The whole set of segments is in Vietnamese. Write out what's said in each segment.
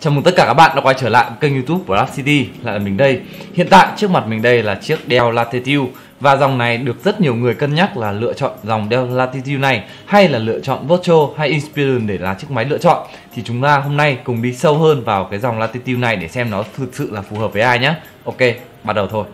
Chào mừng tất cả các bạn đã quay trở lại kênh youtube của Rap City Lại là mình đây. Hiện tại trước mặt mình đây là chiếc Dell Latitude Và dòng này được rất nhiều người cân nhắc là lựa chọn dòng Dell Latitude này Hay là lựa chọn Virtual hay Inspiron để là chiếc máy lựa chọn. Thì chúng ta hôm nay cùng đi sâu hơn vào cái dòng Latitude này để xem nó thực sự là phù hợp với ai nhé Ok, bắt đầu thôi.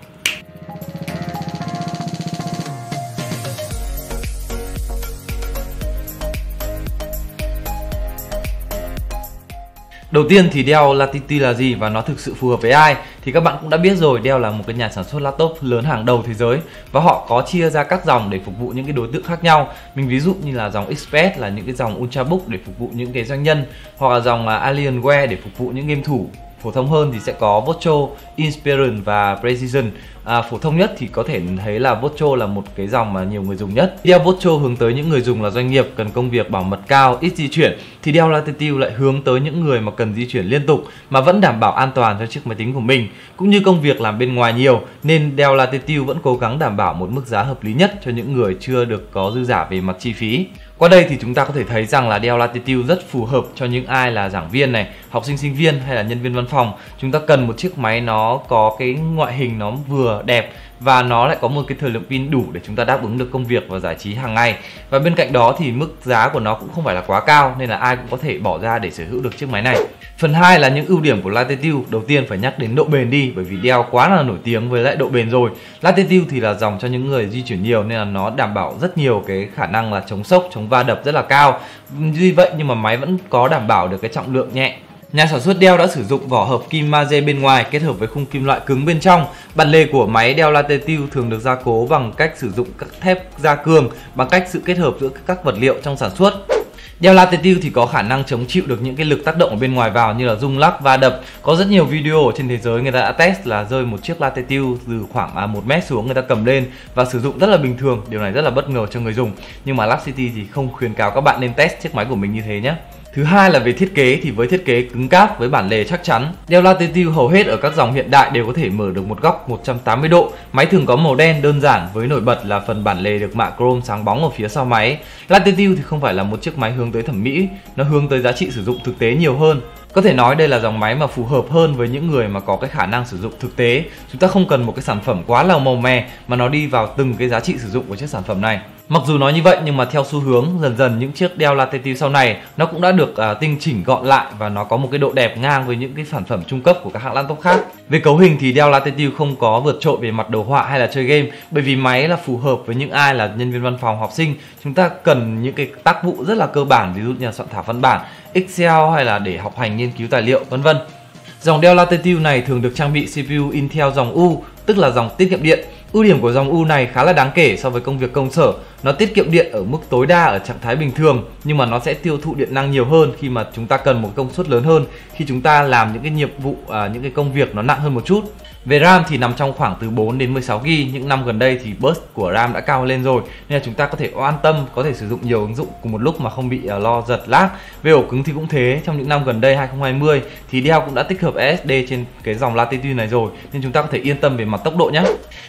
Đầu tiên thì Dell Latitude là gì và nó thực sự phù hợp với ai? Thì các bạn cũng đã biết rồi, Dell là một cái nhà sản xuất laptop lớn hàng đầu thế giới và họ có chia ra các dòng để phục vụ những cái đối tượng khác nhau. Mình ví dụ như là dòng Express là những cái dòng Ultrabook để phục vụ những cái doanh nhân, hoặc là dòng à, Alienware để phục vụ những game thủ phổ thông hơn thì sẽ có Vocho, Inspiron và Precision. À, phổ thông nhất thì có thể thấy là Vocho là một cái dòng mà nhiều người dùng nhất. Đeo Vocho hướng tới những người dùng là doanh nghiệp cần công việc bảo mật cao ít di chuyển thì Dell Latitude lại hướng tới những người mà cần di chuyển liên tục mà vẫn đảm bảo an toàn cho chiếc máy tính của mình cũng như công việc làm bên ngoài nhiều. Nên Dell Latitude vẫn cố gắng đảm bảo một mức giá hợp lý nhất cho những người chưa được có dư giả về mặt chi phí qua đây thì chúng ta có thể thấy rằng là Dell Latitude rất phù hợp cho những ai là giảng viên này, học sinh sinh viên hay là nhân viên văn phòng. Chúng ta cần một chiếc máy nó có cái ngoại hình nó vừa đẹp và nó lại có một cái thời lượng pin đủ để chúng ta đáp ứng được công việc và giải trí hàng ngày. Và bên cạnh đó thì mức giá của nó cũng không phải là quá cao nên là ai cũng có thể bỏ ra để sở hữu được chiếc máy này. Phần 2 là những ưu điểm của Latitude. Đầu tiên phải nhắc đến độ bền đi bởi vì Dell quá là nổi tiếng với lại độ bền rồi. Latitude thì là dòng cho những người di chuyển nhiều nên là nó đảm bảo rất nhiều cái khả năng là chống sốc, chống va đập rất là cao. Vì vậy nhưng mà máy vẫn có đảm bảo được cái trọng lượng nhẹ Nhà sản xuất Dell đã sử dụng vỏ hợp kim magie bên ngoài kết hợp với khung kim loại cứng bên trong. Bản lề của máy Dell Latitude thường được gia cố bằng cách sử dụng các thép gia cường bằng cách sự kết hợp giữa các vật liệu trong sản xuất. Dell Latitude thì có khả năng chống chịu được những cái lực tác động ở bên ngoài vào như là rung lắc va đập. Có rất nhiều video ở trên thế giới người ta đã test là rơi một chiếc Latitude từ khoảng à, 1 mét xuống người ta cầm lên và sử dụng rất là bình thường. Điều này rất là bất ngờ cho người dùng. Nhưng mà Lab City thì không khuyến cáo các bạn nên test chiếc máy của mình như thế nhé. Thứ hai là về thiết kế thì với thiết kế cứng cáp với bản lề chắc chắn, đeo Latitude hầu hết ở các dòng hiện đại đều có thể mở được một góc 180 độ. Máy thường có màu đen đơn giản với nổi bật là phần bản lề được mạ chrome sáng bóng ở phía sau máy. Latitude thì không phải là một chiếc máy hướng tới thẩm mỹ, nó hướng tới giá trị sử dụng thực tế nhiều hơn. Có thể nói đây là dòng máy mà phù hợp hơn với những người mà có cái khả năng sử dụng thực tế. Chúng ta không cần một cái sản phẩm quá là màu mè mà nó đi vào từng cái giá trị sử dụng của chiếc sản phẩm này. Mặc dù nói như vậy nhưng mà theo xu hướng dần dần những chiếc đeo Latitude sau này nó cũng đã được uh, tinh chỉnh gọn lại và nó có một cái độ đẹp ngang với những cái sản phẩm trung cấp của các hãng laptop khác. Về cấu hình thì Dell Latitude không có vượt trội về mặt đồ họa hay là chơi game bởi vì máy là phù hợp với những ai là nhân viên văn phòng, học sinh. Chúng ta cần những cái tác vụ rất là cơ bản ví dụ như là soạn thảo văn bản, Excel hay là để học hành nghiên cứu tài liệu vân vân. Dòng Dell Latitude này thường được trang bị CPU Intel dòng U, tức là dòng tiết kiệm điện. Ưu điểm của dòng U này khá là đáng kể so với công việc công sở. Nó tiết kiệm điện ở mức tối đa ở trạng thái bình thường nhưng mà nó sẽ tiêu thụ điện năng nhiều hơn khi mà chúng ta cần một công suất lớn hơn khi chúng ta làm những cái nhiệm vụ à, những cái công việc nó nặng hơn một chút. Về RAM thì nằm trong khoảng từ 4 đến 16 GB, những năm gần đây thì burst của RAM đã cao lên rồi nên là chúng ta có thể an tâm có thể sử dụng nhiều ứng dụng cùng một lúc mà không bị uh, lo giật lag. Về ổ cứng thì cũng thế, trong những năm gần đây 2020 thì Dell cũng đã tích hợp SSD trên cái dòng Latitude này rồi nên chúng ta có thể yên tâm về mặt tốc độ nhé.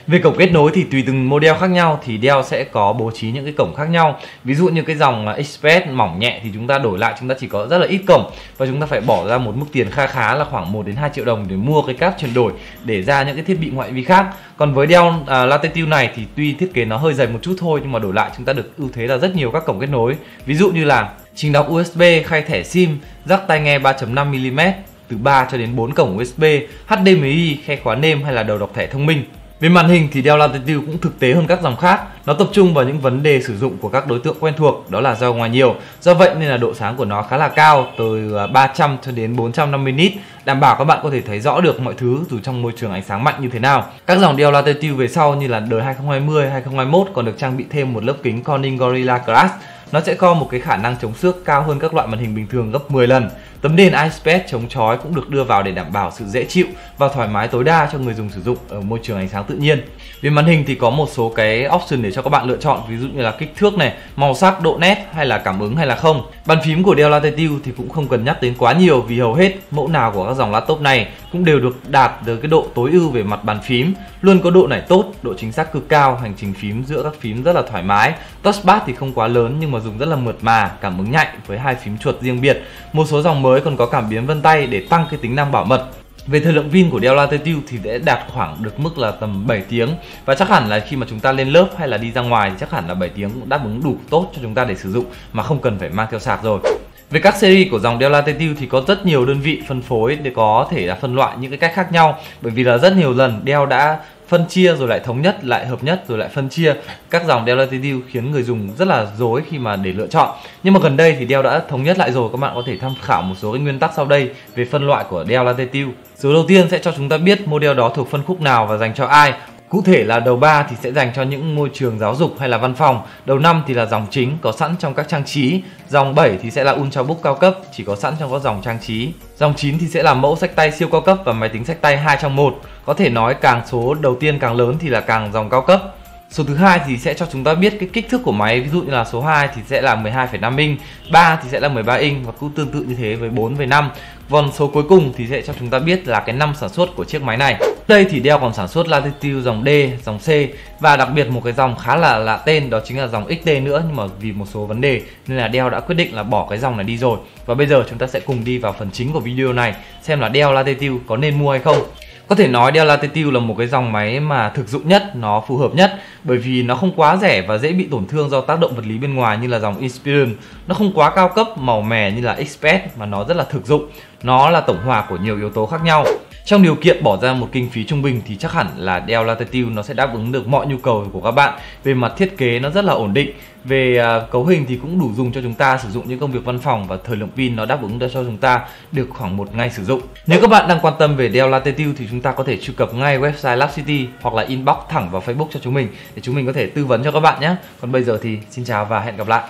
Về cổng kết nối thì tùy từng model khác nhau thì Dell sẽ có bố trí những cái cổng khác nhau. Ví dụ như cái dòng à, Express mỏng nhẹ thì chúng ta đổi lại chúng ta chỉ có rất là ít cổng. Và chúng ta phải bỏ ra một mức tiền kha khá là khoảng 1 đến 2 triệu đồng để mua cái cáp chuyển đổi để ra những cái thiết bị ngoại vi khác. Còn với Dell uh, Latitude này thì tuy thiết kế nó hơi dày một chút thôi nhưng mà đổi lại chúng ta được ưu thế là rất nhiều các cổng kết nối. Ví dụ như là trình đọc USB khay thẻ SIM rắc tai nghe 3.5 mm từ 3 cho đến 4 cổng USB HDMI khe khóa nêm hay là đầu đọc thẻ thông minh về màn hình thì Dell Latitude cũng thực tế hơn các dòng khác. Nó tập trung vào những vấn đề sử dụng của các đối tượng quen thuộc, đó là do ngoài nhiều. Do vậy nên là độ sáng của nó khá là cao, từ à, 300 cho đến 450 nit, đảm bảo các bạn có thể thấy rõ được mọi thứ dù trong môi trường ánh sáng mạnh như thế nào. Các dòng Dell Latitude về sau như là đời 2020, 2021 còn được trang bị thêm một lớp kính Corning Gorilla Glass nó sẽ có một cái khả năng chống xước cao hơn các loại màn hình bình thường gấp 10 lần. Tấm nền IPS chống chói cũng được đưa vào để đảm bảo sự dễ chịu và thoải mái tối đa cho người dùng sử dụng ở môi trường ánh sáng tự nhiên. Về màn hình thì có một số cái option để cho các bạn lựa chọn ví dụ như là kích thước này, màu sắc, độ nét hay là cảm ứng hay là không. Bàn phím của Dell Latitude thì cũng không cần nhắc đến quá nhiều vì hầu hết mẫu nào của các dòng laptop này cũng đều được đạt được cái độ tối ưu về mặt bàn phím, luôn có độ nảy tốt, độ chính xác cực cao, hành trình phím giữa các phím rất là thoải mái. Touchpad thì không quá lớn nhưng mà dùng rất là mượt mà, cảm ứng nhạy với hai phím chuột riêng biệt. Một số dòng mới còn có cảm biến vân tay để tăng cái tính năng bảo mật. Về thời lượng pin của Dell Latitude thì sẽ đạt khoảng được mức là tầm 7 tiếng và chắc hẳn là khi mà chúng ta lên lớp hay là đi ra ngoài thì chắc hẳn là 7 tiếng cũng đáp ứng đủ tốt cho chúng ta để sử dụng mà không cần phải mang theo sạc rồi. Về các series của dòng Dell thì có rất nhiều đơn vị phân phối để có thể là phân loại những cái cách khác nhau. Bởi vì là rất nhiều lần Dell đã phân chia rồi lại thống nhất, lại hợp nhất rồi lại phân chia. Các dòng Dell Latitude khiến người dùng rất là dối khi mà để lựa chọn. Nhưng mà gần đây thì Dell đã thống nhất lại rồi. Các bạn có thể tham khảo một số cái nguyên tắc sau đây về phân loại của Dell Latitude số đầu tiên sẽ cho chúng ta biết model đó thuộc phân khúc nào và dành cho ai. Cụ thể là đầu 3 thì sẽ dành cho những môi trường giáo dục hay là văn phòng, đầu 5 thì là dòng chính có sẵn trong các trang trí, dòng 7 thì sẽ là Ultrabook cao cấp chỉ có sẵn trong các dòng trang trí. Dòng 9 thì sẽ là mẫu sách tay siêu cao cấp và máy tính sách tay 2 trong 1. Có thể nói càng số đầu tiên càng lớn thì là càng dòng cao cấp. Số thứ hai thì sẽ cho chúng ta biết cái kích thước của máy, ví dụ như là số 2 thì sẽ là 12,5 inch, 3 thì sẽ là 13 inch và cũng tương tự như thế với 4 với 5. Còn số cuối cùng thì sẽ cho chúng ta biết là cái năm sản xuất của chiếc máy này. Đây thì Dell còn sản xuất Latitude dòng D, dòng C và đặc biệt một cái dòng khá là lạ tên đó chính là dòng XT nữa nhưng mà vì một số vấn đề nên là Dell đã quyết định là bỏ cái dòng này đi rồi. Và bây giờ chúng ta sẽ cùng đi vào phần chính của video này xem là Dell Latitude có nên mua hay không. Có thể nói Dell Latitude là một cái dòng máy mà thực dụng nhất, nó phù hợp nhất bởi vì nó không quá rẻ và dễ bị tổn thương do tác động vật lý bên ngoài như là dòng Inspiron. Nó không quá cao cấp, màu mè như là Express mà nó rất là thực dụng. Nó là tổng hòa của nhiều yếu tố khác nhau. Trong điều kiện bỏ ra một kinh phí trung bình thì chắc hẳn là Dell Latitude nó sẽ đáp ứng được mọi nhu cầu của các bạn. Về mặt thiết kế nó rất là ổn định, về à, cấu hình thì cũng đủ dùng cho chúng ta sử dụng những công việc văn phòng và thời lượng pin nó đáp ứng cho chúng ta được khoảng một ngày sử dụng. Nếu các bạn đang quan tâm về Dell Latitude thì chúng ta có thể truy cập ngay website Lab City hoặc là inbox thẳng vào Facebook cho chúng mình để chúng mình có thể tư vấn cho các bạn nhé. Còn bây giờ thì xin chào và hẹn gặp lại.